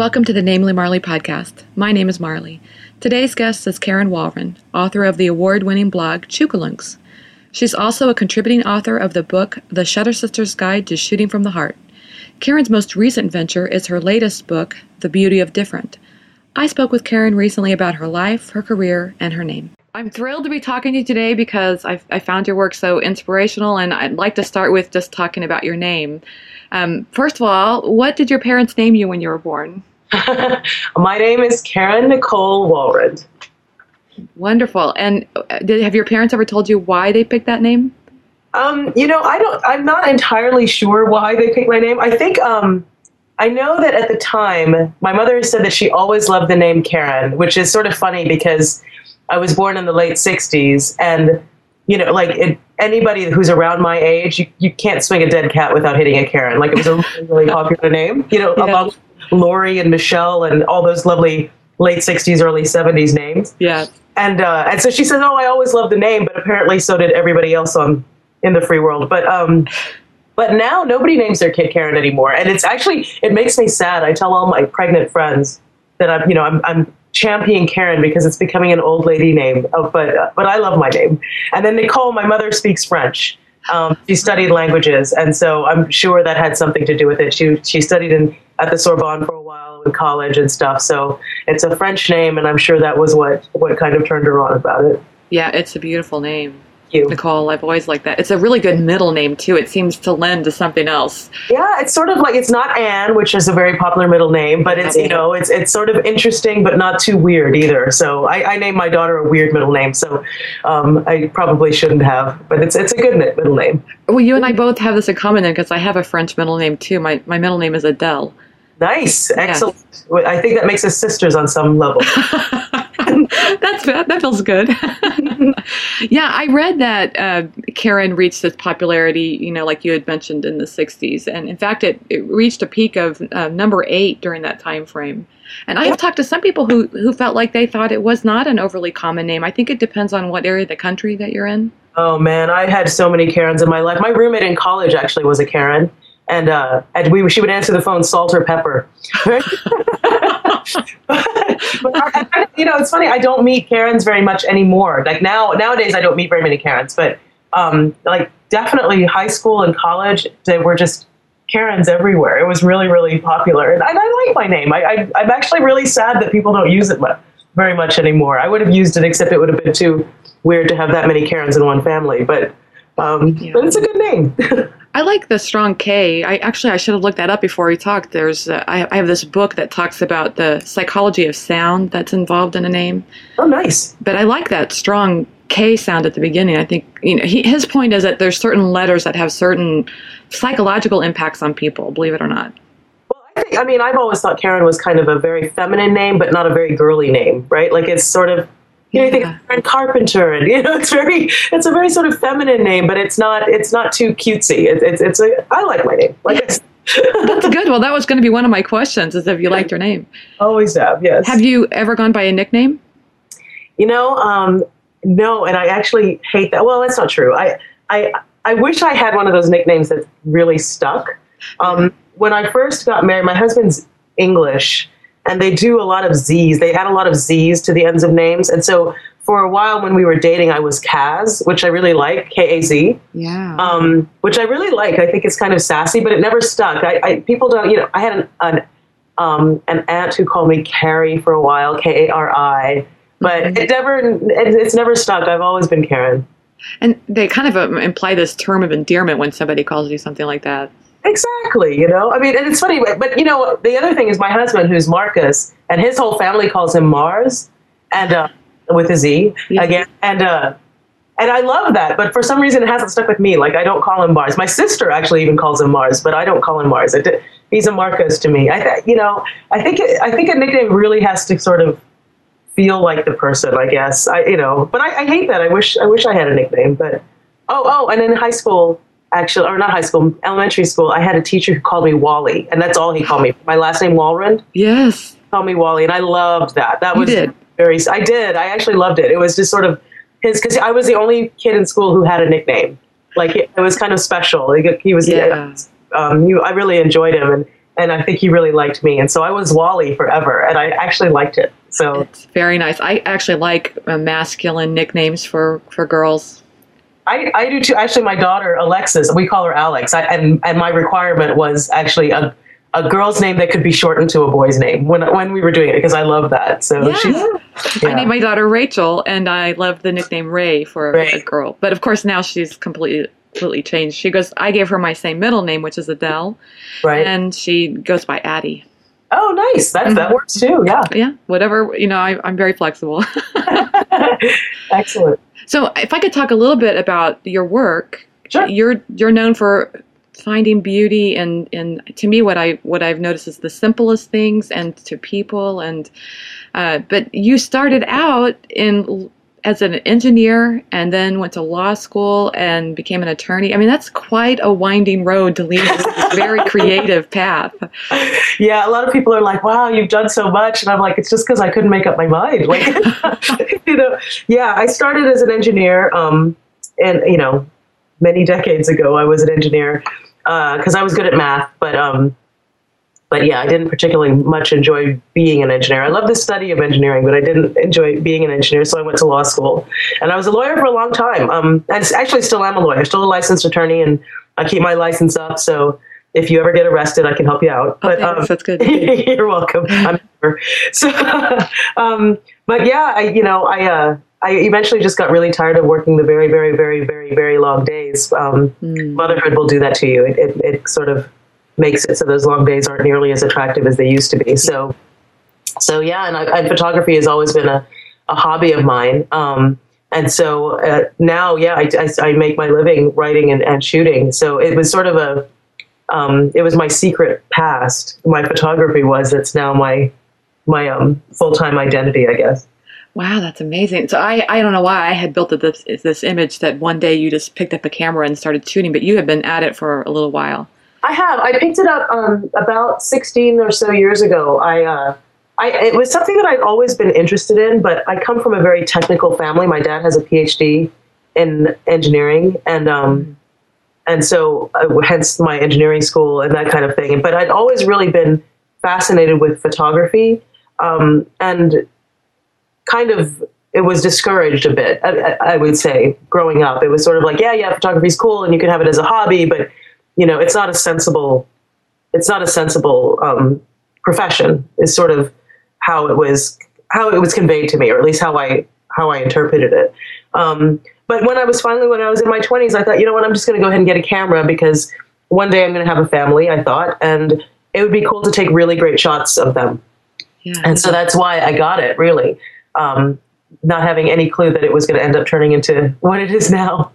Welcome to the Namely Marley podcast. My name is Marley. Today's guest is Karen Walrond, author of the award winning blog Chookooloonks. She's also a contributing author of the book The Shutter Sisters Guide to Shooting from the Heart. Karen's most recent venture is her latest book, The Beauty of Different. I spoke with Karen recently about her life, her career, and her name. I'm thrilled to be talking to you today because I, I found your work so inspirational, and I'd like to start with just talking about your name. Um, first of all, what did your parents name you when you were born? My name is Karen Nicole Walrond. Wonderful. And uh, did, have your parents ever told you why they picked that name? Um, you know, I don't. I'm not entirely sure why they picked my name. I think um, I know that at the time, my mother said that she always loved the name Karen, which is sort of funny because I was born in the late '60s, and you know, like it, anybody who's around my age, you, you can't swing a dead cat without hitting a Karen. Like it was a really, really popular name, you know, yeah. along Lori and Michelle and all those lovely late '60s, early '70s names. Yeah. And uh, and so she says, "Oh, I always loved the name, but apparently so did everybody else on in the free world. But um, but now nobody names their kid Karen anymore, and it's actually it makes me sad. I tell all my pregnant friends that I'm you know I'm I'm championing Karen because it's becoming an old lady name. Oh, but uh, but I love my name. And then Nicole, my mother speaks French. Um, she studied languages, and so I'm sure that had something to do with it. She she studied in at the Sorbonne for a while in college and stuff. So it's a French name, and I'm sure that was what what kind of turned her on about it. Yeah, it's a beautiful name you. Nicole. I've always liked that. It's a really good middle name too. It seems to lend to something else. Yeah, it's sort of like it's not Anne, which is a very popular middle name, but it's you know it's it's sort of interesting but not too weird either. So I, I named my daughter a weird middle name, so um, I probably shouldn't have, but it's it's a good middle name. Well, you and I both have this in common because I have a French middle name too. My my middle name is Adele. Nice, excellent. Yeah. I think that makes us sisters on some level. That's that feels good. yeah, I read that uh, Karen reached this popularity, you know, like you had mentioned in the '60s, and in fact, it, it reached a peak of uh, number eight during that time frame. And I have talked to some people who who felt like they thought it was not an overly common name. I think it depends on what area of the country that you're in. Oh man, I had so many Karens in my life. My roommate in college actually was a Karen and uh, and we she would answer the phone salt or pepper. but, I, you know, it's funny. I don't meet Karens very much anymore. Like now, nowadays, I don't meet very many Karens. But um, like definitely high school and college, they were just Karens everywhere. It was really, really popular, and I, I like my name. I, I, am actually really sad that people don't use it very much anymore. I would have used it, except it would have been too weird to have that many Karens in one family. But um, yeah. but it's a good name. I like the strong K. I actually I should have looked that up before we talked. There's uh, I, I, have this book that talks about the psychology of sound that's involved in a name. Oh, nice. But I like that strong K sound at the beginning. I think you know he, his point is that there's certain letters that have certain psychological impacts on people. Believe it or not. Well, I think I mean I've always thought Karen was kind of a very feminine name, but not a very girly name, right? Like it's sort of you know, you think of Karen Carpenter, and you know, it's very, it's a very sort of feminine name, but it's not, it's not too cutesy. It, it's, it's a, I like my name. Like That's good. Well, that was going to be one of my questions: is if you liked your name. Always have, yes. Have you ever gone by a nickname? You know, um, no, and I actually hate that. Well, that's not true. I, I, I wish I had one of those nicknames that really stuck. Um, when I first got married, my husband's English, and they do a lot of Z's. They add a lot of Z's to the ends of names. And so for a while when we were dating, I was Kaz, which I really like, K A Z. Yeah. Um, which I really like. I think it's kind of sassy, but it never stuck. I, I people don't, you know, I had an, an, um, an aunt who called me Carrie for a while, K A R I, but mm-hmm. it never, it, it's never stuck. I've always been Karen. And they kind of um, imply this term of endearment when somebody calls you something like that. Exactly, you know. I mean, and it's funny, but you know, the other thing is my husband, who's Marcus, and his whole family calls him Mars, and uh, with a Z yeah. again, and uh, and I love that. But for some reason, it hasn't stuck with me. Like I don't call him Mars. My sister actually even calls him Mars, but I don't call him Mars. It, he's a Marcus to me. I, th- you know, I think I think a nickname really has to sort of feel like the person. I guess I, you know, but I, I hate that. I wish I wish I had a nickname, but oh oh, and in high school actually, or not high school, elementary school, I had a teacher who called me Wally, and that's all he called me. My last name Walrond. Yes. Called me Wally, and I loved that. That was very. I did. I actually loved it. It was just sort of his because I was the only kid in school who had a nickname. Like it, it was kind of special. Like he was. Yeah. Um, you, I really enjoyed him, and and I think he really liked me. And so I was Wally forever, and I actually liked it. So it's very nice. I actually like uh, masculine nicknames for for girls. I, I do too. Actually, my daughter Alexis, we call her Alex, I, and and my requirement was actually a a girl's name that could be shortened to a boy's name when when we were doing it because I love that. So yeah. she's. Yeah. I named my daughter Rachel, and I love the nickname Ray for Ray. a girl. But of course, now she's completely completely changed. She goes. I gave her my same middle name, which is Adele, right? And she goes by Addie. Oh, nice. That mm-hmm. that works too. Yeah. Yeah. Whatever. You know, I, I'm very flexible. Excellent. So, if I could talk a little bit about your work, sure. You're you're known for finding beauty and and to me what I what I've noticed is the simplest things and to people and uh, but you started out in as an engineer and then went to law school and became an attorney. I mean, that's quite a winding road to lead this very creative path. Yeah, a lot of people are like, "Wow, you've done so much," and I'm like, "It's just because I couldn't make up my mind." Like, you know, yeah, I started as an engineer, um, and you know, many decades ago, I was an engineer because uh, I was good at math, but um, but yeah, I didn't particularly much enjoy being an engineer. I love the study of engineering, but I didn't enjoy being an engineer, so I went to law school, and I was a lawyer for a long time. Um, I actually still am a lawyer, still a licensed attorney, and I keep my license up. So if you ever get arrested, I can help you out. But um, that's good. you're welcome. I'm. So, um, but yeah, I you know I. Uh, I eventually just got really tired of working the very, very, very, very, very long days. Um, mm. Motherhood will do that to you. It, it, it, sort of makes it so those long days aren't nearly as attractive as they used to be. So, so yeah, and, I, and photography has always been a, a hobby of mine. Um, and so uh, now, yeah, I, I, I, make my living writing and, and, shooting. So it was sort of a, um, it was my secret past. My photography was. It's now my my um, full time identity, I guess. Wow, that's amazing. So I, I don't know why I had built this this image that one day you just picked up a camera and started shooting, but you have been at it for a little while. I have. I picked it up um, about 16 or so years ago. I, uh, I it was something that I'd always been interested in, but I come from a very technical family. My dad has a PhD in engineering, and um, and so uh, hence my engineering school and that kind of thing. But I'd always really been fascinated with photography, um, and kind of it was discouraged a bit. I, I, would say growing up, it was sort of like, yeah, yeah, photography's cool, and you can have it as a hobby, but you know, it's not a sensible, it's not a sensible um, profession. Is sort of how it was how it was conveyed to me, or at least how I how I interpreted it. Um, but when I was finally when I was in my twenties, I thought, you know what, I'm just going to go ahead and get a camera because one day I'm going to have a family. I thought, and it would be cool to take really great shots of them. Yeah, and so that's why I got it. Really um, not having any clue that it was going to end up turning into what it is now.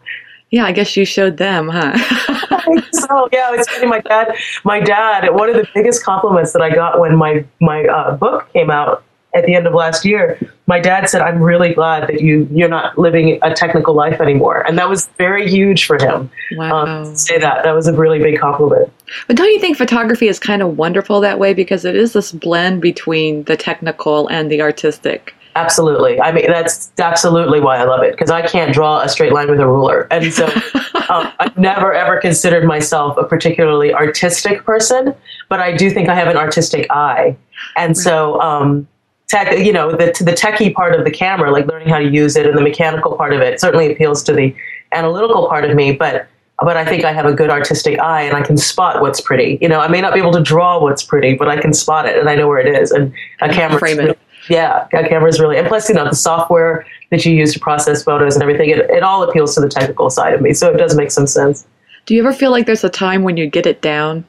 Yeah, I guess you showed them, huh? so yeah, it's funny. My dad, my dad. One of the biggest compliments that I got when my my uh, book came out at the end of last year, my dad said, "I'm really glad that you you're not living a technical life anymore," and that was very huge for him. Wow! Um, say that that was a really big compliment. But don't you think photography is kind of wonderful that way because it is this blend between the technical and the artistic? Absolutely. I mean, that's absolutely why I love it because I can't draw a straight line with a ruler. And so um, I've never ever considered myself a particularly artistic person, but I do think I have an artistic eye. And so, um, tech, you know, the, the techie part of the camera, like learning how to use it and the mechanical part of it certainly appeals to the analytical part of me, but but I think I have a good artistic eye and I can spot what's pretty. You know, I may not be able to draw what's pretty, but I can spot it and I know where it is. And a camera frame it yeah, camera is really, and plus, you know, the software that you use to process photos and everything, it, it all appeals to the technical side of me. So it does make some sense. Do you ever feel like there's a time when you get it down?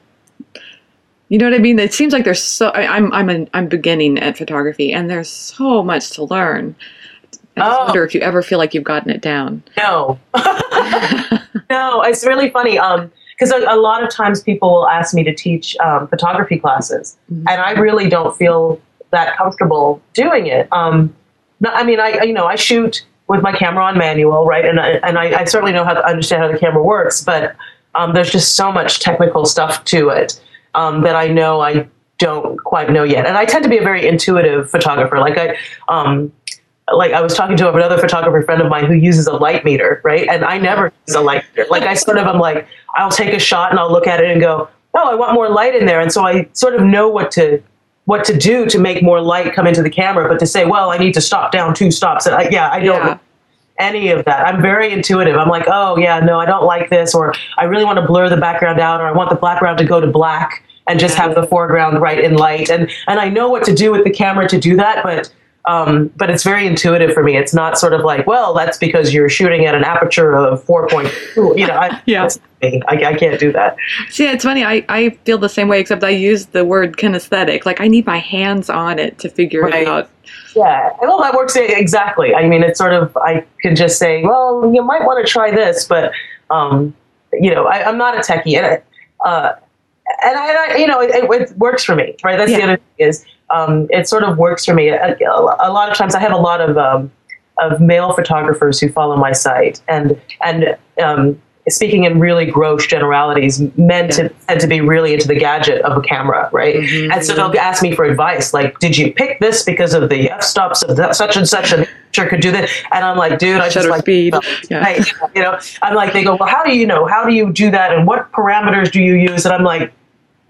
You know what I mean? It seems like there's so. I'm I'm an, I'm beginning at photography, and there's so much to learn. I oh. wonder if you ever feel like you've gotten it down. No, no, it's really funny. Um, because a, a, lot of times people will ask me to teach um, photography classes, mm-hmm. and I really don't feel that comfortable doing it. Um, I mean, I you know I shoot with my camera on manual, right, and I, and I, I certainly know how to understand how the camera works, but um, there's just so much technical stuff to it um, that I know I don't quite know yet. And I tend to be a very intuitive photographer. Like I, um, like I was talking to another photographer friend of mine who uses a light meter, right? And I never use a light meter. Like I sort of am like, I'll take a shot and I'll look at it and go, oh, I want more light in there, and so I sort of know what to what to do to make more light come into the camera. But to say, well, I need to stop down two stops, and I, yeah, I don't. Yeah. Any of that. I'm very intuitive. I'm like, oh, yeah, no, I don't like this, or I really want to blur the background out, or I want the background to go to black and just have the foreground right in light. And and I know what to do with the camera to do that, but um, but it's very intuitive for me. It's not sort of like, well, that's because you're shooting at an aperture of 4.2. You know, I, Yeah. I, I can't do that. See, it's funny. I, I feel the same way, except I use the word kinesthetic. Like I need my hands on it to figure Right. it out. Yeah, well, that works exactly. I mean, it's sort of I can just say, well, you might want to try this, but um, you know, I, I'm not a techie, and I, uh, and I, and I you know, it, it works for me, right? That's Yeah. the other thing is, um, it sort of works for me. A, a lot of times, I have a lot of um, of male photographers who follow my site, and and um, speaking in really gross generalities, men to, tend to be really into the gadget of a camera, right? Mhm. And so they'll ask me for advice, like, "Did you pick this because of the f stops of that, such and such, and sure could do this?" And I'm like, "Dude, I just Shutter like speed. Yeah. Right, you know." I'm like, they go, "Well, how do you know? How do you do that? And what parameters do you use?" And I'm like,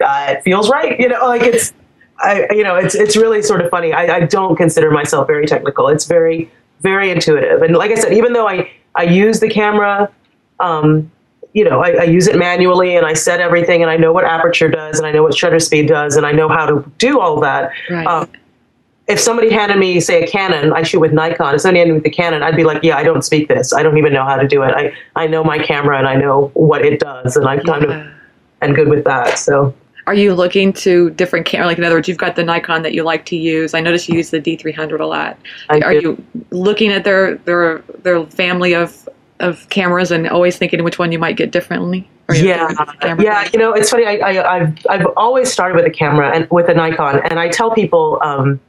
uh, "It feels right," you know, like it's. I, you know, it's it's really sort of funny. I, I don't consider myself very technical. It's very very intuitive, and like I said, even though I I use the camera, um, you know, I, I use it manually and I set everything, and I know what aperture does, and I know what shutter speed does, and I know how to do all that. Right. Um, if somebody handed me, say, a Canon, I shoot with Nikon. If somebody handed me the Canon, I'd be like, yeah, I don't speak this. I don't even know how to do it. I, I know my camera and I know what it does, and I'm kind of and good with that. So Are you looking to different camera? Like in other words, you've got the Nikon that you like to use. I notice you use the D300 a lot. I Are do. you looking at their their their family of of cameras and always thinking which one you might get differently? Yeah, yeah. You know, it's funny. I, I, I've I've always started with a camera and with a Nikon, and I tell people um,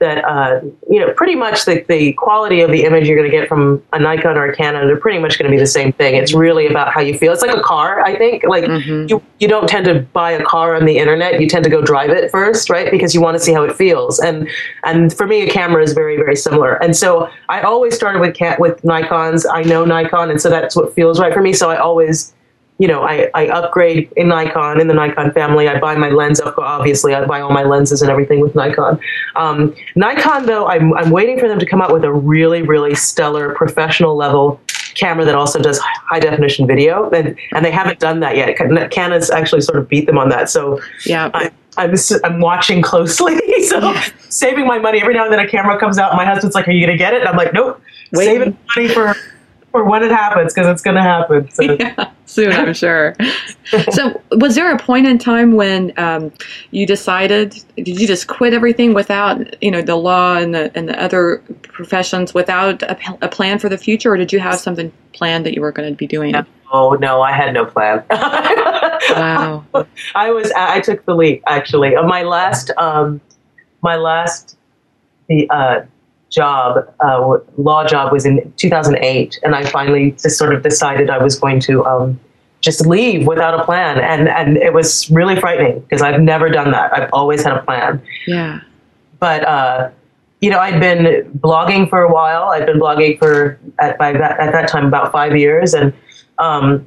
that uh, you know pretty much the, the quality of the image you're going to get from a Nikon or a Canon, they're pretty much going to be the same thing. It's really about how you feel. It's like a car, I think. Like Mhm. you you don't tend to buy a car on the internet. You tend to go drive it first, right? Because you want to see how it feels. And and for me, a camera is very very similar. And so I always started with cat with Nikon's. I know Nikon, and so that's what feels right for me. So I always you know, I, I upgrade in Nikon, in the Nikon family. I buy my lens up, obviously. I buy all my lenses and everything with Nikon. Um, Nikon, though, I'm, I'm waiting for them to come out with a really, really stellar professional level camera that also does high definition video. And, and they haven't done that yet. Canon's actually sort of beat them on that. So yeah. I, I'm, I'm watching closely. so saving my money. Every now and then a camera comes out, and my husband's like, Are you going to get it? And I'm like, Nope. Wait. Saving money for, for when it happens because it's going to happen. So. yeah, soon I'm sure. so, was there a point in time when um, you decided? Did you just quit everything without, you know, the law and the and the other professions without a, a plan for the future, or did you have something planned that you were going to be doing? Oh no, I had no plan. Wow. I was I took the leap actually. Uh, My last um, my last the uh, job uh, law job was in 2008, and I finally just sort of decided I was going to um, just leave without a plan, and and it was really frightening because I've never done that. I've always had a plan Yeah. but uh, you know, I'd been blogging for a while. I'd been blogging for at by that at that time about five years, and um,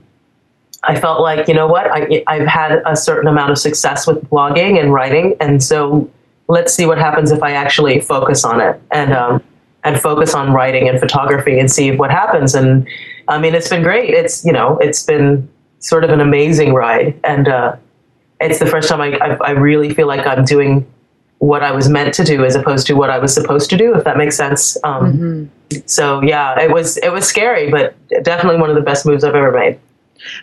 I felt like you know what, I, I've had a certain amount of success with blogging and writing, and so let's see what happens if I actually focus on it and um, and focus on writing and photography and see what happens. And I mean, it's been great. It's you know, it's been sort of an amazing ride, and uh, it's the first time I, I I really feel like I'm doing what I was meant to do as opposed to what I was supposed to do, if that makes sense. Um, So yeah, it was it was scary, but definitely one of the best moves I've ever made.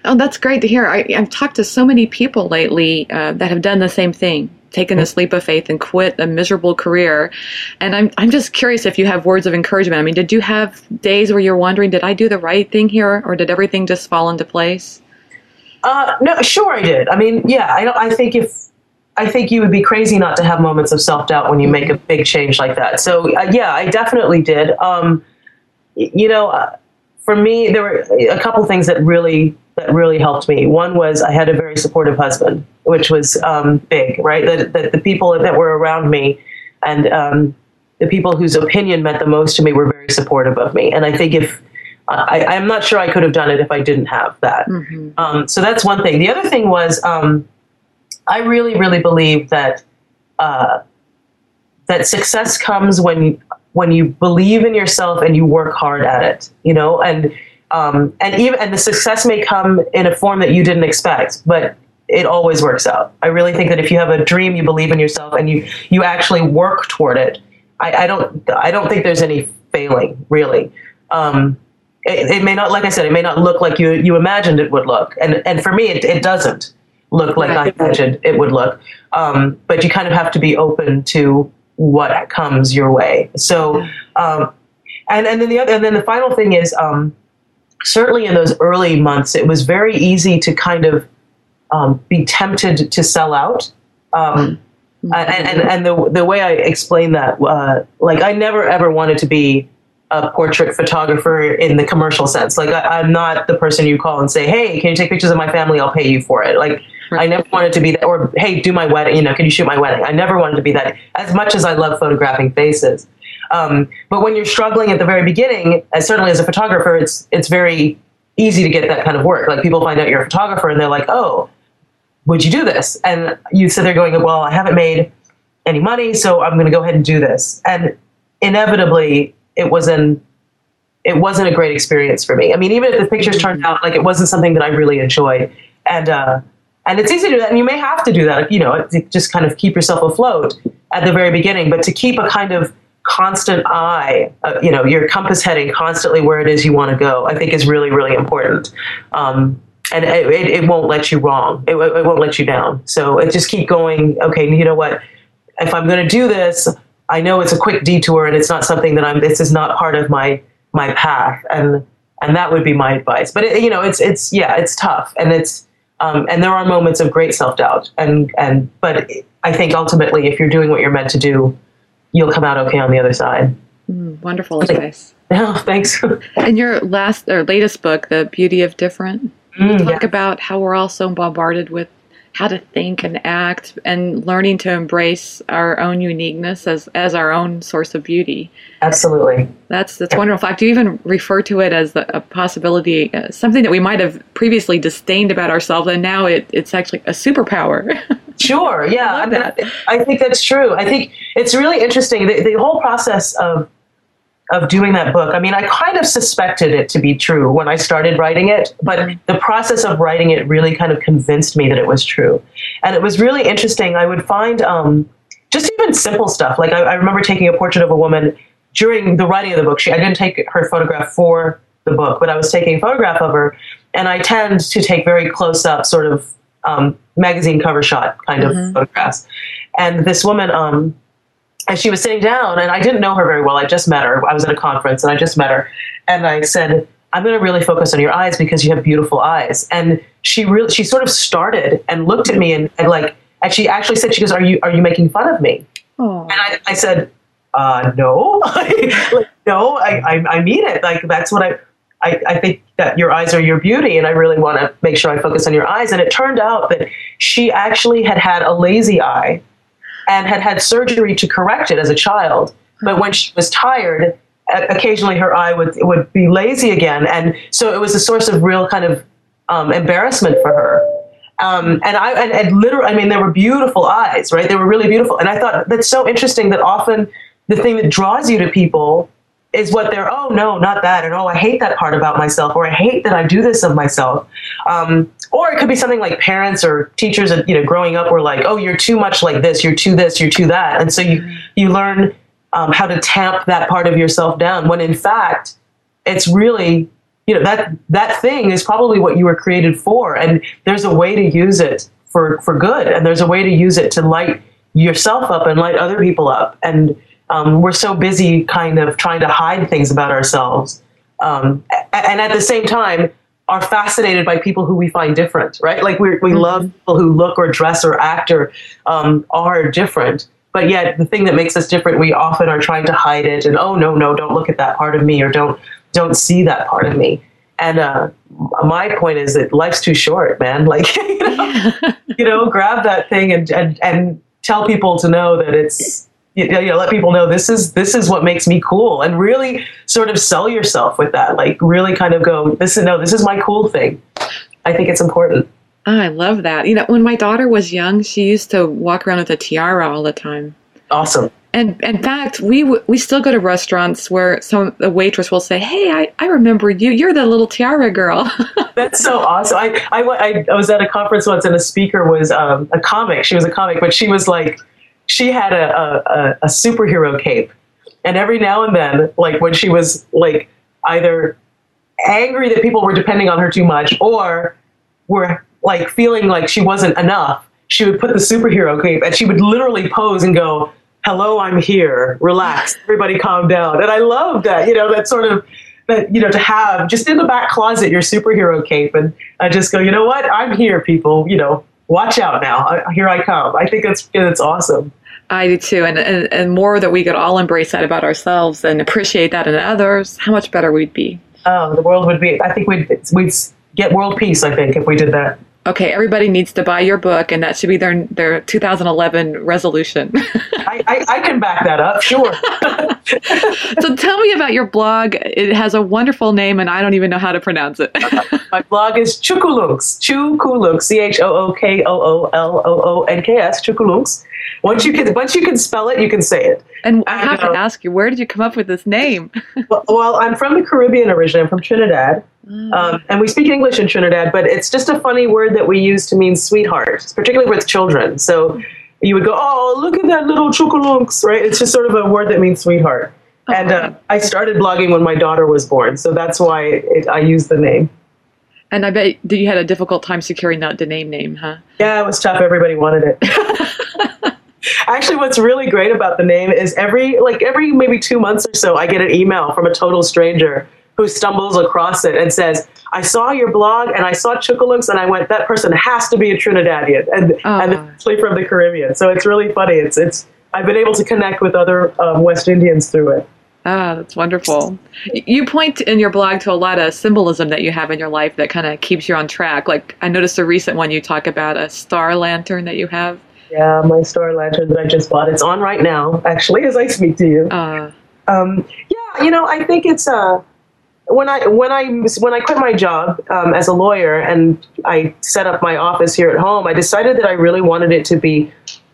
Oh, that's great to hear. I, I've talked to so many people lately uh, that have done the same thing, taken this leap of faith and quit a miserable career. And I'm, I'm just curious if you have words of encouragement. I mean, did you have days where you're wondering, did I do the right thing here, or did everything just fall into place? Uh, no, sure I did. I mean, yeah, I don't. I think if I think you would be crazy not to have moments of self doubt when you make a big change like that. So uh, yeah, I definitely did. Um, y- you know, uh, for me, there were a couple things that really that really helped me. One was I had a very supportive husband, which was um, big, right? That, that the people that were around me and um, the people whose opinion meant the most to me were very supportive of me. And I think if I, I'm not sure I could have done it if I didn't have that. Mm-hmm. Um, so that's one thing. The other thing was, um, I really, really believe that uh, that success comes when when you believe in yourself and you work hard at it. You know, and um, and even and the success may come in a form that you didn't expect, but it always works out. I really think that if you have a dream, you believe in yourself, and you you actually work toward it. I, I don't I don't think there's any failing really. Um, it, it, may not, like I said, it may not look like you you imagined it would look, and and for me, it, it doesn't look like I imagined it would look. Um, but you kind of have to be open to what comes your way. So, um, and and then the other, and then the final thing is, um, certainly in those early months, it was very easy to kind of um, be tempted to sell out. Um, mm-hmm. and, and, and the, the way I explain that, uh, like I never ever wanted to be a portrait photographer in the commercial sense. Like I, am not the person you call and say, "Hey, can you take pictures of my family? I'll pay you for it." Like right. I never wanted to be that, or "Hey, do my wedding. You know, can you shoot my wedding?" I never wanted to be that. As much as I love photographing faces, um, but when you're struggling at the very beginning, as certainly as a photographer, it's it's very easy to get that kind of work. Like people find out you're a photographer and they're like, "Oh, would you do this?" And you sit there going, "Well, I haven't made any money, so I'm going to go ahead and do this." And inevitably, it was an it wasn't a great experience for me. I mean, even if the pictures turned out like it wasn't something that I really enjoyed, and uh, and it's easy to do that, and you may have to do that, you know, to just kind of keep yourself afloat at the very beginning, but to keep a kind of constant eye, uh, you know, your compass heading constantly where it is you want to go, I think is really, really important. Um, and it, it, won't let you wrong. It, it won't let you down. So it just keep going. Okay, you know what? If I'm going to do this, I know it's a quick detour and it's not something that I'm. This is not part of my my path, and and that would be my advice. But it, you know, it's it's yeah, it's tough, and it's um, and there are moments of great self doubt, and and but I think ultimately, if you're doing what you're meant to do, you'll come out okay on the other side. Mm, wonderful advice. No, thanks. In your last or latest book, The Beauty of Different, mm, you talk yeah. about how we're all so bombarded with how to think and act and learning to embrace our own uniqueness as, as our own source of beauty. Absolutely. That's that's wonderful. In fact, you even refer to it as a possibility, uh, something that we might have previously disdained about ourselves, and now it, it's actually a superpower. sure. Yeah. I, mean, I, think that's true. I think it's really interesting. The, the whole process of of doing that book. I mean, I kind of suspected it to be true when I started writing it, but mm-hmm. the process of writing it really kind of convinced me that it was true. And it was really interesting. I would find um, just even simple stuff. Like I, I, remember taking a portrait of a woman during the writing of the book. She, I didn't take her photograph for the book, but I was taking a photograph of her. And I tend to take very close up, sort of um, magazine cover shot kind of mm-hmm. photographs. And this woman, um, and she was sitting down and I didn't know her very well. I just met her. I was at a conference and I just met her. And I said, I'm going to really focus on your eyes because you have beautiful eyes. And she really, she sort of started and looked at me and, and like, and she actually said, she goes, are you, are you making fun of me? Aww. And I, I said, uh, no, like, no, I, I, I mean it. Like, that's what I, I, I think that your eyes are your beauty and I really want to make sure I focus on your eyes. And it turned out that she actually had had a lazy eye and had had surgery to correct it as a child. But when she was tired, occasionally her eye would would be lazy again, and so it was a source of real kind of um, embarrassment for her. Um, and I and, and literally, I mean, they were beautiful eyes, right? They were really beautiful, and I thought that's so interesting that often the thing that draws you to people is what they're oh no not that and oh i hate that part about myself or i hate that i do this of myself. Um, or it could be something like parents or teachers you know growing up were like oh you're too much like this you're too this you're too that. And so you you learn um, how to tamp that part of yourself down when in fact it's really you know that that thing is probably what you were created for and there's a way to use it for for good and there's a way to use it to light yourself up and light other people up. And um, we're so busy kind of trying to hide things about ourselves. Um, and at the same time, are fascinated by people who we find different, right? Like we we mm-hmm. love people who look or dress or act or um, are different. But yet, the thing that makes us different, we often are trying to hide it. And oh no, no, don't look at that part of me, or don't don't see that part of me. And uh, my point is that life's too short, man. Like you know, you know grab that thing and, and and tell people to know that it's you know, let people know this is this is what makes me cool and really sort of sell yourself with that like really kind of go this is no this is my cool thing i think it's important Oh, I love that. You know, when my daughter was young, she used to walk around with a tiara all the time. Awesome. And in fact, we w- we still go to restaurants where some the waitress will say, "Hey, I, I remember you. You're the little tiara girl." That's so awesome. I, I, I, I was at a conference once, and a speaker was um, a comic. She was a comic, but she was like, she had a, a, a superhero cape, and every now and then, like when she was like either angry that people were depending on her too much, or were like feeling like she wasn't enough, she would put the superhero cape, and she would literally pose and go hello, I'm here, relax, everybody calm down. And I love that, you know, that sort of, that, you know, to have just in the back closet your superhero cape. And I just go, you know what, I'm here, people, you know, watch out now. I, here I come. I think it's, it's awesome. I do too. And, and, and more that we could all embrace that about ourselves and appreciate that in others, how much better we'd be. Oh, the world would be, I think we'd, we'd get world peace, I think, if we did that okay, everybody needs to buy your book, and that should be their their 2011 resolution. I, I, I, can back that up, sure. so tell me about your blog. It has a wonderful name, and I don't even know how to pronounce it. My blog is Chookooloonks, Chookooloonks, C H O O K O O L O O N K S, Chookooloonks. Once you can once you can spell it, you can say it. And I have to ask you, where did you come up with this name? well, well, I'm from the Caribbean originally. I'm from Trinidad. Mm. Um, and we speak English in Trinidad, but it's just a funny word that we use to mean sweetheart, particularly with children. So you would go, oh, look at that little chookooloonks, right? It's just sort of a word that means sweetheart. Oh, and uh, I started blogging when my daughter was born, so that's why it, I use the name. And I bet you had a difficult time securing that the name name, huh? Yeah, it was tough. Everybody wanted it. Actually, what's really great about the name is every like every maybe two months or so, I get an email from a total stranger who stumbles across it and says, I saw your blog and I saw Chookooloonks and I went, that person has to be a Trinidadian and, oh. and actually from the Caribbean. So it's really funny. It's, it's, I've been able to connect with other um, West Indians through it. Ah, that's wonderful. You point in your blog to a lot of symbolism that you have in your life that kind of keeps you on track. Like I noticed a recent one you talk about a star lantern that you have. Yeah, my star lantern that I just bought. It's on right now, actually, as I speak to you. Uh, um, yeah, you know, I think it's uh, when I when I when I quit my job um, as a lawyer and I set up my office here at home, I decided that I really wanted it to be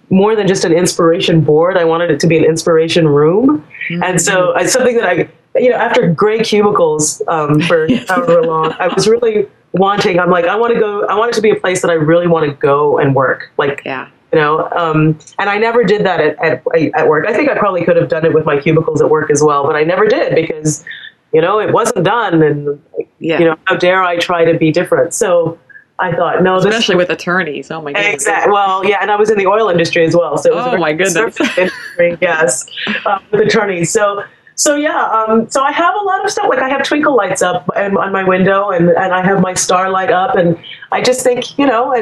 more than just an inspiration board. I wanted it to be an inspiration room, mm-hmm. and so it's something that I you know after gray cubicles um, for however long, I was really wanting. I'm like I want to go. I want it to be a place that I really want to go and work. Like yeah. You know, um, and I never did that at, at, at work. I think I probably could have done it with my cubicles at work as well, but I never did because you know, it wasn't done, and yeah. you know, how dare I try to be different? So I thought, no, especially this, with attorneys. Oh my goodness. Exactly. Well, yeah, and I was in the oil industry as well, so oh my goodness, industry, yes, um, with attorneys. So. So yeah, um, so I have a lot of stuff. Like I have twinkle lights up on my window, and, and I have my starlight up, and I just think you know,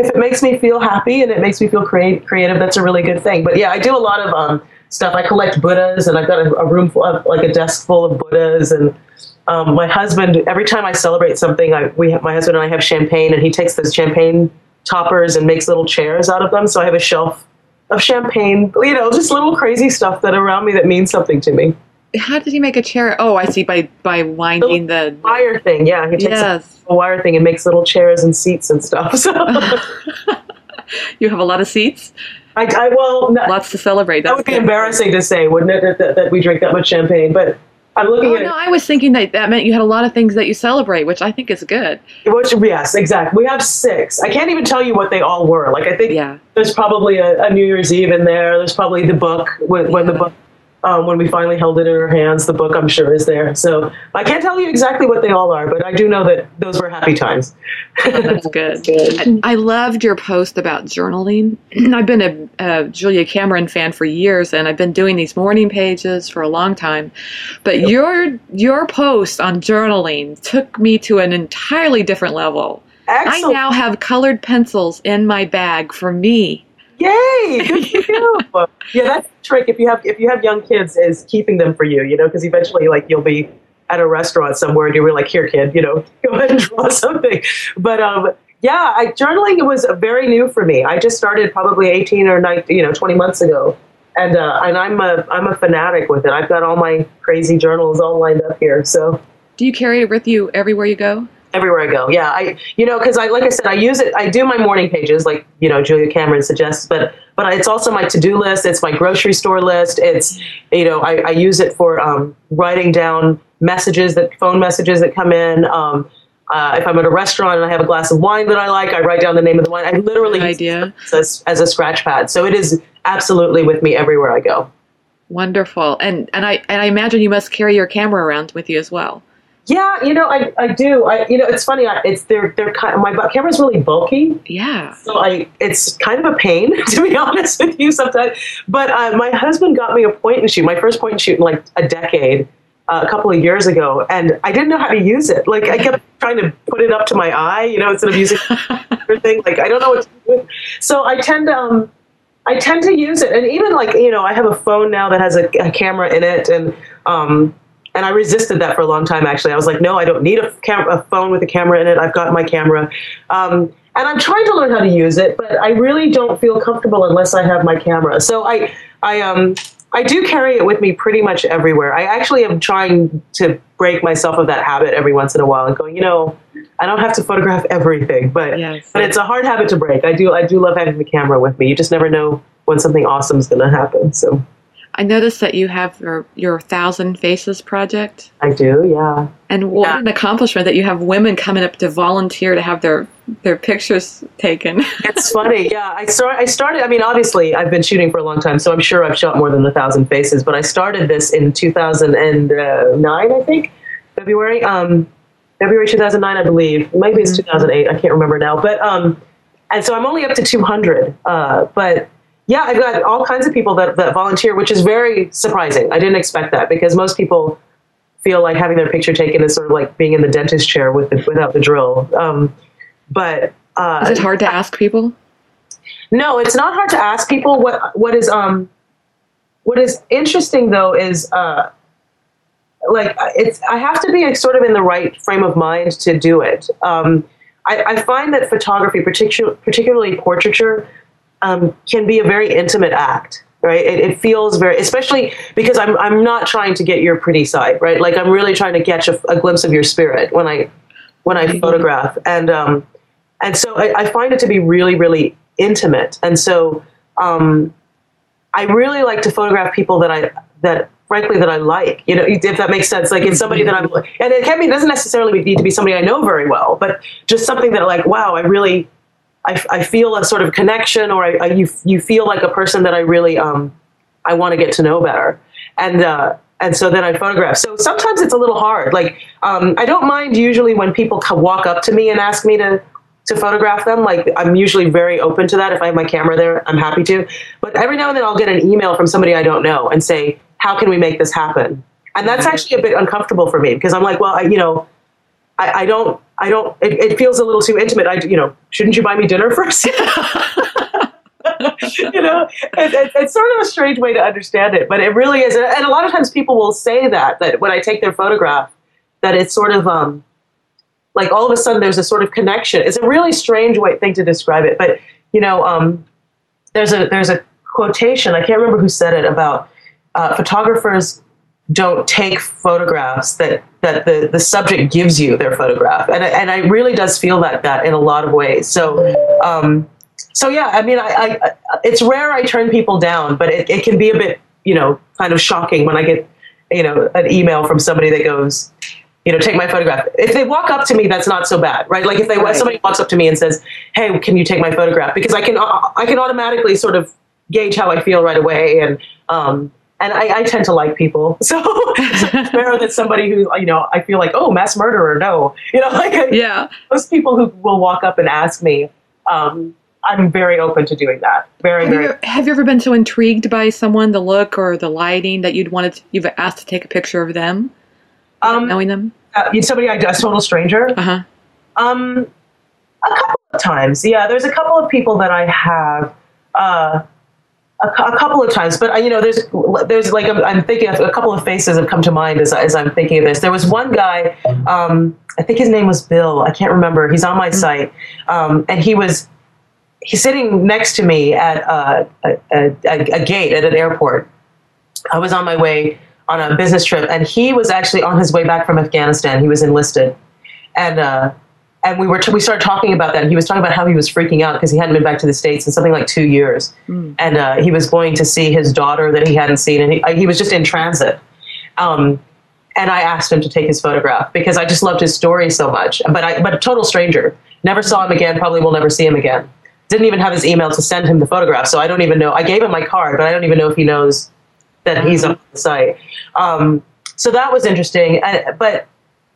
if it makes me feel happy and it makes me feel create, creative, that's a really good thing. But yeah, I do a lot of um, stuff. I collect Buddhas, and I've got a, a room full of, like a desk full of Buddhas. And um, my husband, every time I celebrate something, I, we have, my husband and I have champagne, and he takes those champagne toppers and makes little chairs out of them. So I have a shelf of champagne, you know, just little crazy stuff that around me that means something to me. How did he make a chair? Oh, I see. By by winding the, the wire thing. Yeah, he takes yes. a wire thing and makes little chairs and seats and stuff. So. you have a lot of seats. I, I well, no, lots to celebrate. That's that would be good. embarrassing to say, wouldn't it, that, that, that, we drink that much champagne? But I'm looking oh, at. No, I was thinking that that meant you had a lot of things that you celebrate, which I think is good. Which yes, exactly. We have six. I can't even tell you what they all were. Like I think yeah. there's probably a, a New Year's Eve in there. There's probably the book when, yeah. when the book um, when we finally held it in our hands. The book, I'm sure, is there. So I can't tell you exactly what they all are, but I do know that those were happy times. That's good. good. I, I, loved your post about journaling. I've been a, a, Julia Cameron fan for years, and I've been doing these morning pages for a long time. But yep. your your post on journaling took me to an entirely different level. Excellent. I now have colored pencils in my bag for me Yay! Good for you. yeah, that's the trick. If you have if you have young kids, is keeping them for you. You know, because eventually, like you'll be at a restaurant somewhere, and you're like, "Here, kid, you know, go ahead and draw something." But um, yeah, I, journaling was very new for me. I just started probably 18 or 19, you know, 20 months ago, and uh, and I'm a I'm a fanatic with it. I've got all my crazy journals all lined up here. So, do you carry it with you everywhere you go? Everywhere I go. Yeah, I you know because I like I said I use it. I do my morning pages like you know Julia Cameron suggests, but but it's also my to do list. It's my grocery store list. It's you know I, I use it for um, writing down messages that phone messages that come in. Um, uh, if I'm at a restaurant and I have a glass of wine that I like, I write down the name of the wine. I literally idea. as, as a scratch pad. So it is absolutely with me everywhere I go. Wonderful. And and I and I imagine you must carry your camera around with you as well. Yeah, you know, I, I do. I you know, it's funny. I, it's they're they're kind of, my camera's really bulky, Yeah. so I it's kind of a pain to be honest with you sometimes. But uh, my husband got me a point and shoot, my first point and shoot in like a decade, uh, a couple of years ago, and I didn't know how to use it. Like I kept trying to put it up to my eye, you know, instead of using everything. Like I don't know what to do. So I tend to. Um, I tend to use it, and even like you know, I have a phone now that has a, a camera in it, and um, and I resisted that for a long time. Actually, I was like, no, I don't need a, cam- a phone with a camera in it. I've got my camera, um, and I'm trying to learn how to use it, but I really don't feel comfortable unless I have my camera. So I, I um. I do carry it with me pretty much everywhere. I actually am trying to break myself of that habit every once in a while and going, you know, I don't have to photograph everything, but Yes. but it's a hard habit to break. I do I do love having the camera with me. You just never know when something awesome is going to happen. So I noticed that you have your your Thousand Faces project. I do, yeah. And what Yeah. an accomplishment that you have women coming up to volunteer to have their their pictures taken. It's funny, yeah. I start. I started. I mean, obviously, I've been shooting for a long time, so I'm sure I've shot more than a thousand faces. But I started this in 2009, I think, February. Um, February 2009, I believe. Maybe it's 2008. I can't remember now. But um, and so I'm only up to 200. Uh, but yeah, I've got all kinds of people that, that volunteer, which is very surprising. I didn't expect that because most people feel like having their picture taken is sort of like being in the dentist chair with the, without the drill. Um, but uh, Is it hard to ask people? no, it's not hard to ask people. What what is um what is interesting though is uh like it's I have to be sort of in the right frame of mind to do it. Um, I, I find that photography, particular, particularly portraiture, um, can be a very intimate act. Right, it, it feels very, especially because I'm I'm not trying to get your pretty side, right? Like I'm really trying to catch a, a glimpse of your spirit when I when I photograph, and um, and so I, I find it to be really really intimate. And so um, i really like to photograph people that i that frankly that i like you know if that makes sense. Like it's somebody that i'm and it can be it doesn't necessarily need to be somebody i know very well but just something that like wow i really i, I feel a sort of connection or I, I, you, you feel like a person that i really um, i want to get to know better and uh, and so then I photograph. So sometimes it's a little hard. Like um, I don't mind usually when people walk up to me and ask me to to photograph them. Like I'm usually very open to that. If I have my camera there, I'm happy to. But every now and then I'll get an email from somebody I don't know and say, "How can we make this happen?" And that's actually a bit uncomfortable for me because I'm like, well, I, you know, I, I don't, I don't. It, it feels a little too intimate. I, you know, shouldn't you buy me dinner first? you know, it, it, it's sort of a strange way to understand it, but it really is. And a lot of times people will say that that when I take their photograph, that it's sort of um, like all of a sudden there's a sort of connection. It's a really strange way thing to describe it, but you know, um, there's a there's a quotation I can't remember who said it about uh, photographers don't take photographs that that the, the subject gives you their photograph. And it- and I really does feel that that in a lot of ways. So um, so yeah I mean I, I it's rare I turn people down but it, it can be a bit you know kind of shocking when I get you know an email from somebody that goes you know take my photograph. If they walk up to me that's not so bad right? Like if they Right. somebody walks up to me and says hey can you take my photograph? Because I can I can automatically sort of gauge how I feel right away and um, and I, I tend to like people, so it's rare that somebody who you know I feel like oh mass murderer no you know like I, Yeah. most people who will walk up and ask me um, I'm very open to doing that very Have very you, have you ever been so intrigued by someone, the look or the lighting, that you'd wanted to, you've asked to take a picture of them, um, knowing them? uh, somebody I a total stranger Uh huh. Um, a couple of times, yeah. There's a couple of people that I have, uh, a, a couple of times, but uh, you know, there's there's like I'm, I'm thinking of a couple of faces have come to mind as, as I'm thinking of this. There was one guy, um, I think his name was Bill. I can't remember. He's on my site, um, and he was he's sitting next to me at uh, a, a, a, a gate at an airport. I was on my way on a business trip, and he was actually on his way back from Afghanistan. He was enlisted, and uh, and we were t- we started talking about that. And he was talking about how he was freaking out because he hadn't been back to the states in something like two years, mm. and uh, he was going to see his daughter that he hadn't seen, and he, he was just in transit. Um, and I asked him to take his photograph because I just loved his story so much. But I, but a total stranger, never saw him again. Probably will never see him again. Didn't even have his email to send him the photograph, so I don't even know. I gave him my card, but I don't even know if he knows that he's on the site. Um, so that was interesting. I, but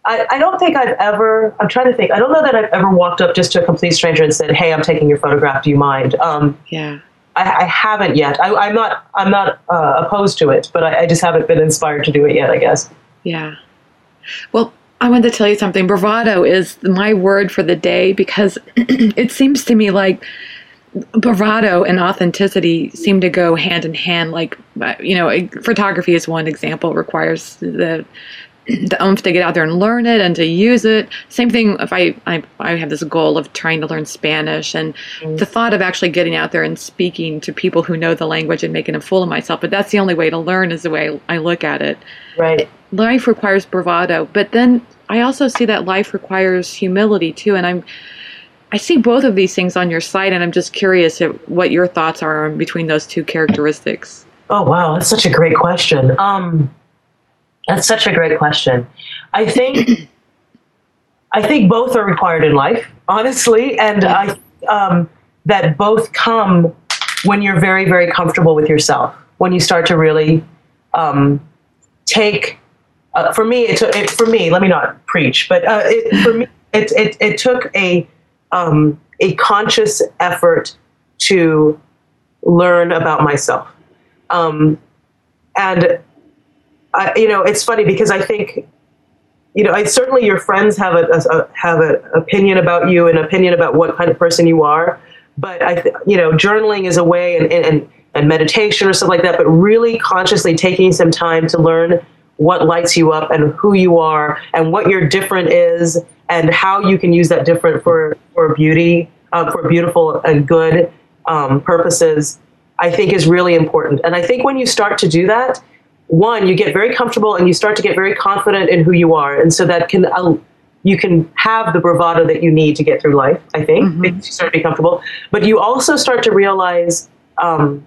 I, I, don't think I've ever. I'm trying to think. I don't know that I've ever walked up just to a complete stranger and said, "Hey, I'm taking your photograph. Do you mind?" Um, yeah. I, I, haven't yet. I, am not. I'm not uh, opposed to it, but I, I just haven't been inspired to do it yet. I guess. Yeah. Well, I wanted to tell you something. Bravado is my word for the day because it seems to me like bravado and authenticity seem to go hand in hand. Like, you know, photography is one example, requires the the oomph to get out there and learn it and to use it. Same thing if I, I, I have this goal of trying to learn Spanish and mm. the thought of actually getting out there and speaking to people who know the language and making a fool of myself. But that's the only way to learn is the way I look at it. Right. Life requires bravado, but then I also see that life requires humility too. And I'm, I see both of these things on your site, and I'm just curious what your thoughts are between those two characteristics. Oh wow, that's such a great question. Um, that's such a great question. I think I think both are required in life, honestly, and I um, that both come when you're very very comfortable with yourself. When you start to really um, take. Uh, for me, it, took, it, for me. Let me not preach, but uh, it, for me, it, it, it took a um, a conscious effort to learn about myself, um, and I, you know, it's funny because I think, you know, I, certainly your friends have a, a have an opinion about you, an opinion about what kind of person you are. But I, you know, journaling is a way, and, and and meditation or stuff like that. But really consciously taking some time to learn what lights you up and who you are and what your different is and how you can use that different for for beauty, uh, for beautiful and good um, purposes. I think is really important. And I think when you start to do that, one, you get very comfortable and you start to get very confident in who you are, and so that can uh, you can have the bravado that you need to get through life. I think mm-hmm. you start to be comfortable, but you also start to realize um,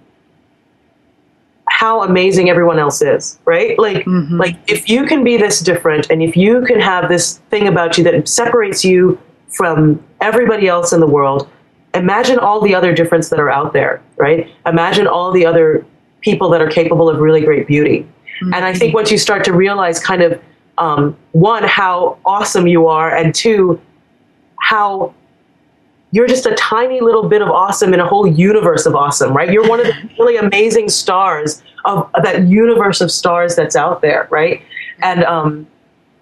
how amazing everyone else is, right? Like, mm-hmm. like if you can be this different, and if you can have this thing about you that separates you from everybody else in the world, imagine all the other difference that are out there, right? Imagine all the other people that are capable of really great beauty. Mm-hmm. And I think once you start to realize kind of um, one, how awesome you are, and two, how you're just a tiny little bit of awesome in a whole universe of awesome, right? You're one of the really amazing stars of, of that universe of stars that's out there, right? And um,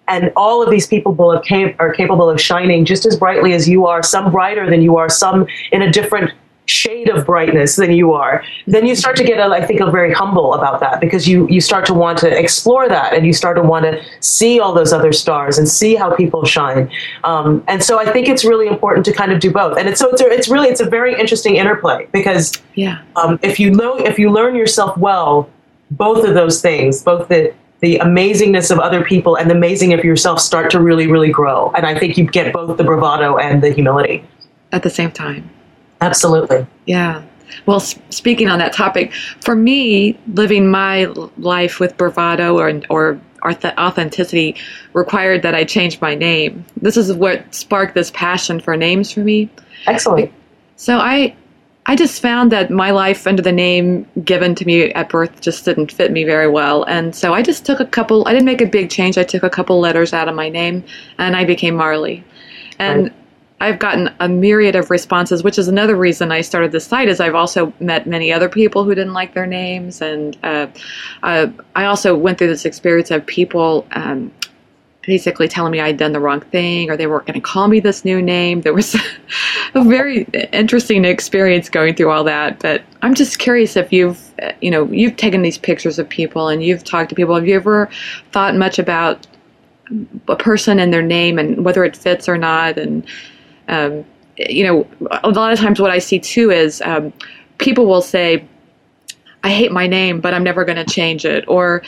and all of these people are capable of shining just as brightly as you are, some brighter than you are, some in a different shade of brightness than you are, then you start to get, a, I think, a very humble about that because you you start to want to explore that and you start to want to see all those other stars and see how people shine. Um, and so I think it's really important to kind of do both. And it's so it's, a, it's really it's a very interesting interplay because yeah, um, if you know if you learn yourself well, both of those things, both the the amazingness of other people and the amazing of yourself start to really really grow. And I think you get both the bravado and the humility at the same time. Absolutely. Yeah. Well, speaking on that topic, for me, living my life with bravado or, or authenticity required that I change my name. This is what sparked this passion for names for me. Excellent. So I, I just found that my life under the name given to me at birth just didn't fit me very well, and so I just took a couple. I didn't make a big change. I took a couple letters out of my name, and I became Marley. And right. I've gotten a myriad of responses, which is another reason I started this site. Is I've also met many other people who didn't like their names, and uh, uh, I also went through this experience of people um, basically telling me I'd done the wrong thing, or they weren't going to call me this new name. There was a very interesting experience going through all that. But I'm just curious if you've, you know, you've taken these pictures of people and you've talked to people. Have you ever thought much about a person and their name and whether it fits or not, and um, you know, a lot of times what I see too is um, people will say, I hate my name, but I'm never going to change it, or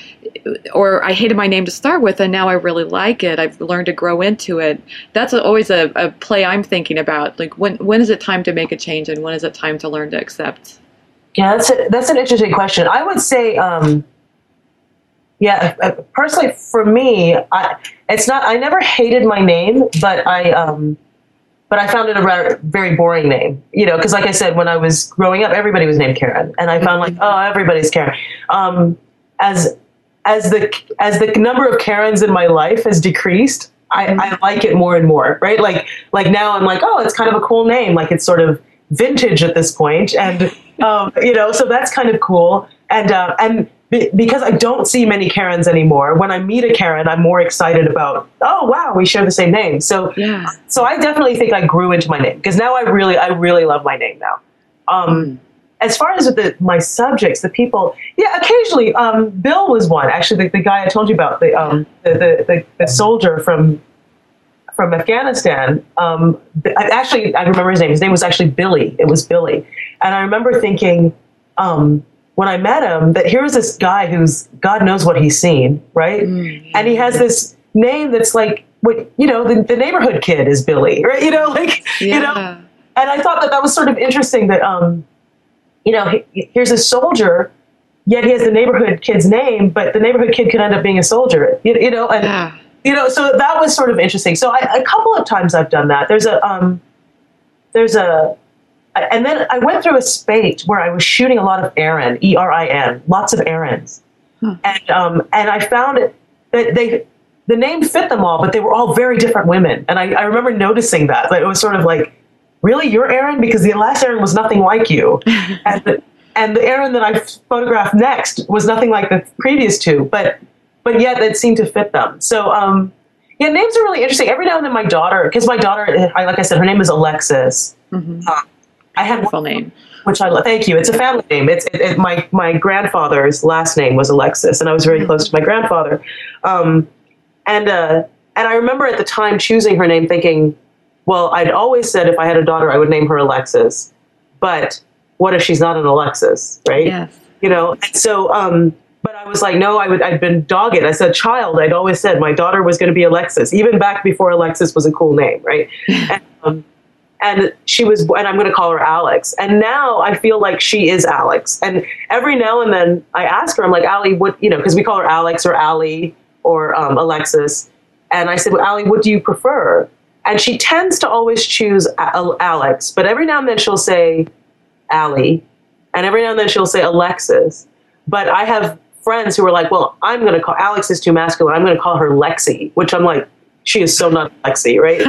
or I hated my name to start with, and now I really like it. I've learned to grow into it. That's always a, a play I'm thinking about. Like when when is it time to make a change, and when is it time to learn to accept? Yeah, that's a, that's an interesting question. I would say, um, yeah, uh, personally for me, I, it's not. I never hated my name, but I. Um, but I found it a very boring name, you know, because like I said, when I was growing up, everybody was named Karen, and I found like, oh, everybody's Karen. Um, as as the as the number of Karens in my life has decreased, I, I like it more and more, right? Like like now I'm like, oh, it's kind of a cool name, like it's sort of vintage at this point, and um, you know, so that's kind of cool, and uh, and because I don't see many Karens anymore. When I meet a Karen, I'm more excited about, oh wow, we share the same name. So yeah. so I definitely think I grew into my name because now I really I really love my name now. Um, mm. As far as the, my subjects, the people, yeah, occasionally, um, Bill was one. Actually, the, the, guy I told you about, the, um, the, the, the, the soldier from from Afghanistan. Um, actually, I remember his name. His name was actually Billy. It was Billy, and I remember thinking, um, when I met him that here's this guy who's God knows what he's seen, right? Mm-hmm. And he has this name that's like what you know the, the neighborhood kid is Billy, right? You know, like yeah. you know. And I thought that that was sort of interesting that um, you know, he, here's a soldier, yet he has the neighborhood kid's name, but the neighborhood kid could end up being a soldier, you, you know, and yeah. you know, so that was sort of interesting. So I, a couple of times I've done that. There's a um, there's a and then I went through a spate where I was shooting a lot of Erin, E R I N, lots of Erins, hmm. and um, and I found it that they the name fit them all, but they were all very different women, and I, I remember noticing that. Like, it was sort of like, really, you're Erin because the last Erin was nothing like you, and the, and the Erin that I photographed next was nothing like the previous two, but but yet it seemed to fit them. So. Um, yeah, names are really interesting. Every now and then, my daughter, because my daughter, I, like I said, her name is Alexis. Mm-hmm. Uh, I had a full name. Which I love. Thank you. It's a family name. It's it, it, my my grandfather's last name was Alexis, and I was very mm-hmm. close to my grandfather. Um, and uh, and I remember at the time choosing her name, thinking, well, I'd always said if I had a daughter, I would name her Alexis. But what if she's not an Alexis, right? Yes. You know. And so, um, but I was like, no, I would. I'd been dogged. I said, child. I'd always said my daughter was going to be Alexis, even back before Alexis was a cool name, right? and, um, and she was and i'm going to call her alex. And now i feel like she is alex. And every now and then i ask her i'm like ali what you know because we call her alex or ali or um, alexis. And i said well, ali what do you prefer? And she tends to always choose alex. But every now and then she'll say ali and every now and then she'll say alexis. But i have friends who are like well i'm going to call alex is too masculine. I'm going to call her lexi which i'm like she is so not Lexi, right?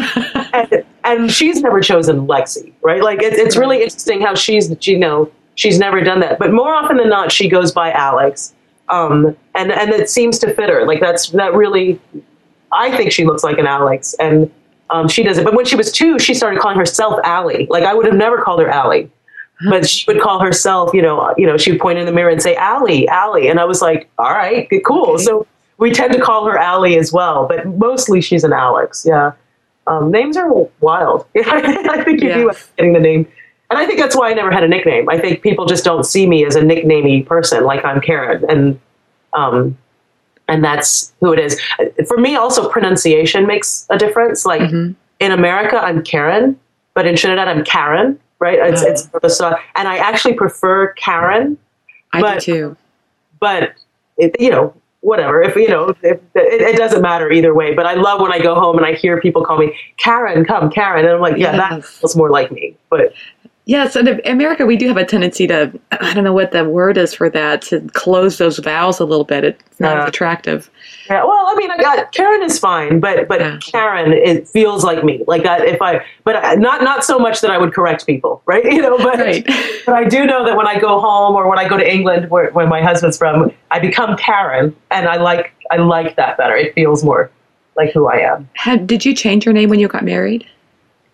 and, and, she's never chosen Lexi, right? Like it, it's really interesting how she's, you know, she's never done that. But more often than not, she goes by Alex, um, and and it seems to fit her. Like that's that really, I think she looks like an Alex, and um, she does it. But when she was two, she started calling herself Allie. Like I would have never called her Allie. But she would call herself, you know, you know, she would point in the mirror and say, Allie, Allie. And I was like, all right, cool. So we tend to call her Allie as well, but mostly she's an Alex. Yeah. Um, names are wild. I think you yeah. do getting the name. And I think that's why I never had a nickname. I think people just don't see me as a nicknamey person, like I'm Karen. And, um, and that's who it is. For me, also pronunciation makes a difference. Like mm-hmm. in America, I'm Karen, but in Trinidad, I'm Karen. Right? It's, oh. it's and I actually prefer Karen. I but, do too. But it, you know, whatever. If you know, if, it, it, doesn't matter either way. But I love when I go home and I hear people call me Karen, come Karen, and I'm like, yeah, yes. that feels more like me. But Yes, and in America, we do have a tendency to, I don't know what the word is for that, to close those vowels a little bit. It's not as attractive. Yeah, well, I mean, I got Karen is fine, but but yeah. Karen, it feels like me. Like that, if I, but not not so much that I would correct people, right? You know, but right. but I do know that when I go home or when I go to England, where, where my husband's from, I become Karen, and I like I like that better. It feels more like who I am. Had, did you change your name when you got married?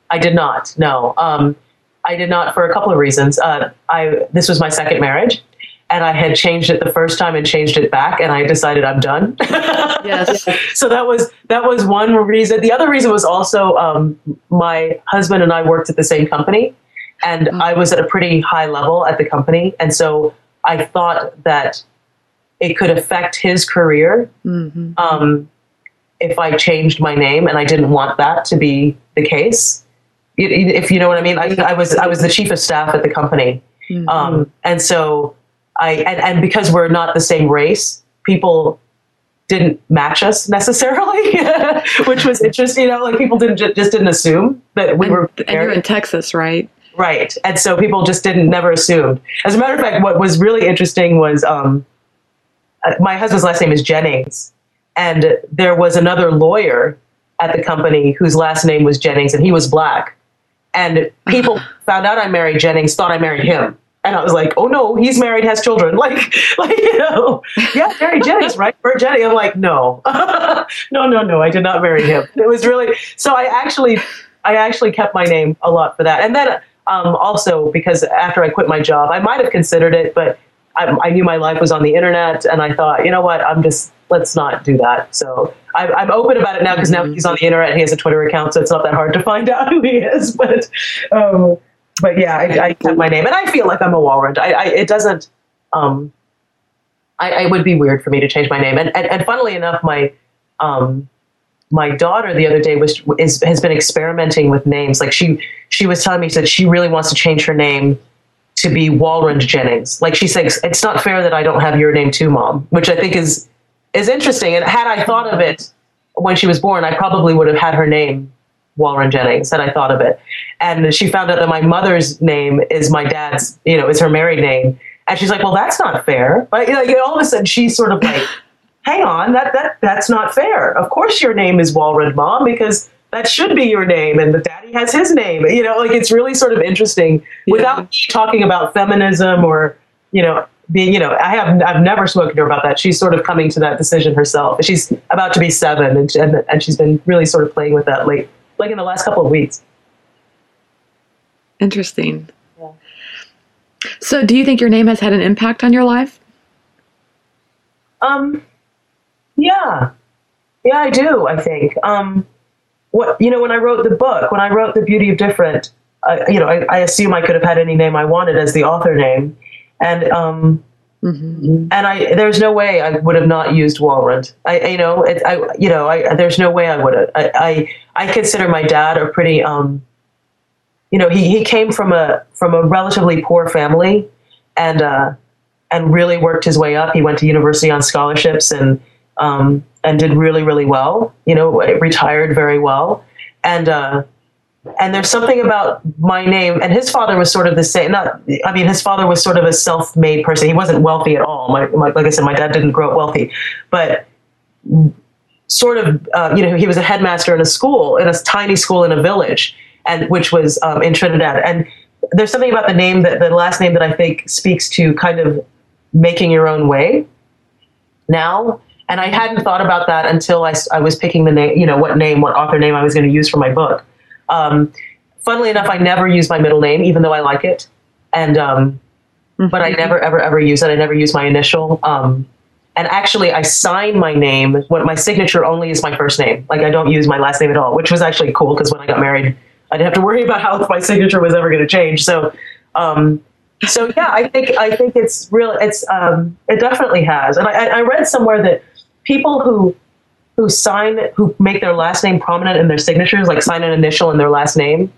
I did not. No. Um, I did not for a couple of reasons. Uh, I this was my second marriage, and I had changed it the first time and changed it back, and I decided I'm done. yes. so that was that was one reason. The other reason was also um, my husband and I worked at the same company, and mm-hmm. I was at a pretty high level at the company, and so I thought that it could affect his career Mm-hmm. um, if I changed my name, and I didn't want that to be the case. If you know what I mean, I, I was I was the chief of staff at the company, Mhm. um, and so I and, and because we're not the same race, people didn't match us necessarily, which was interesting. You know, like people didn't ju- just didn't assume that we and, were and you're in Texas, right? Right. And so people just didn't, never assumed. As a matter of fact, what was really interesting was um, uh, my husband's last name is Jennings. And there was another lawyer at the company whose last name was Jennings, and he was black. And people found out I married Jennings, thought I married him. And I was like, oh no, he's married, has children. Like, like you know, yeah, Mary Jennings, right? Bert Jennings. I'm like, no, no, no, no, I did not marry him. It was really so. I actually, I actually kept my name a lot for that. And then um, also because after I quit my job, I might have considered it, but I, I knew my life was on the internet, and I thought, you know what, I'm just let's not do that. So I, I'm open about it now because now he's on the internet. He has a Twitter account, so it's not that hard to find out who he is. But um, but yeah, I, I kept my name, and I feel like I'm a Walrond. I, I it doesn't. Um, I, I would be weird for me to change my name, and and, and funnily enough, my um, my daughter the other day was is, has been experimenting with names. Like she she was telling me that she really wants to change her name to be Walrond Jennings. Like she says, it's not fair that I don't have your name too, mom. Which I think is is interesting. And had I thought of it when she was born, I probably would have had her name Walrond Jennings. Had I thought of it, and she found out that my mother's name is my dad's, you know, is her married name. And she's like, "Well, that's not fair." But you know, all of a sudden, she's sort of like, hang on, that that that's not fair. Of course, your name is Walrond, mom, because that should be your name, and the daddy has his name. You know, like it's really sort of interesting without talking about feminism or you know being. You know, I have I've never spoken to her about that. She's sort of coming to that decision herself. She's about to be seven, and and, and she's been really sort of playing with that late, like in the last couple of weeks. Interesting. Yeah. So, do you think your name has had an impact on your life? Um, yeah, yeah, I do. I think. Um, what you know, when I wrote the book, when I wrote The Beauty of Different, uh, you know, I, I assume I could have had any name I wanted as the author name, and um, Mm-hmm. and I there's no way I would have not used Walrond. I you know, it, I you know, I there's no way I would have. I, I I consider my dad a pretty um, you know, he he came from a from a relatively poor family, and uh, and really worked his way up. He went to university on scholarships and um, and did really really well. You know, retired very well, and uh, and there's something about my name. And his father was sort of the same. Not, I mean, his father was sort of a self-made person. He wasn't wealthy at all. My, my like I said, my dad didn't grow up wealthy, but sort of, uh, you know, he was a headmaster in a school in a tiny school in a village, and which was um, in Trinidad. And there's something about the name that the last name that I think speaks to kind of making your own way now. And I hadn't thought about that until I, I was picking the name, you know, what name, what author name I was going to use for my book. Um, funnily enough, I never use my middle name, even though I like it. And, um, but I never, ever, ever use it. I never use my initial. Um, and actually, I sign my name. What my signature only is my first name. Like I don't use my last name at all, which was actually cool because when I got married, I didn't have to worry about how my signature was ever going to change. So, um, so yeah, I think I think it's real. It's um, it definitely has. And I, I read somewhere that people who who sign who make their last name prominent in their signatures, like sign an initial in their last name,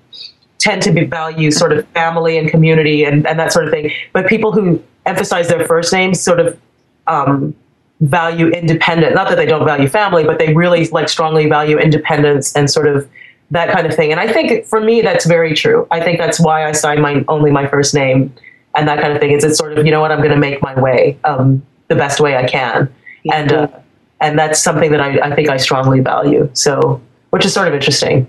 tend to be value sort of family and community and, and that sort of thing. But people who emphasize their first names sort of um, value independent. Not that they don't value family, but they really like strongly value independence and sort of that kind of thing. And I think for me that's very true. I think that's why I sign my only my first name and that kind of thing. Is it's sort of you know what I'm going to make my way um, the best way I can, and uh, and that's something that I, I think I strongly value. So which is sort of interesting.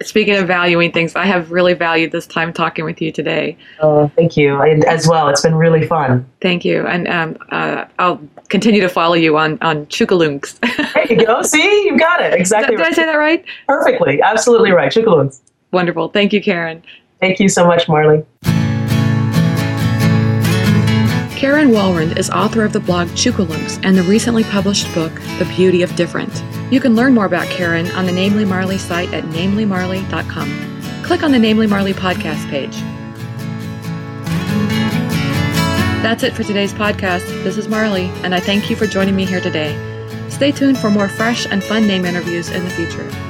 Speaking of valuing things, I have really valued this time talking with you today. Oh, thank you. And as well, it's been really fun. Thank you, and um, uh, I'll continue to follow you on on Chookooloonks. There you go. See, you got it exactly. Did I say that right? Perfectly, absolutely right. Chookooloonks. Wonderful. Thank you, Karen. Thank you so much, Marley. Karen Walrond is author of the blog Chookooloonks and the recently published book The Beauty of Different. You can learn more about Karen on the Namely Marley site at namelymarley.com. Click on the Namely Marley podcast page. That's it for today's podcast. This is Marley, and I thank you for joining me here today. Stay tuned for more fresh and fun name interviews in the future.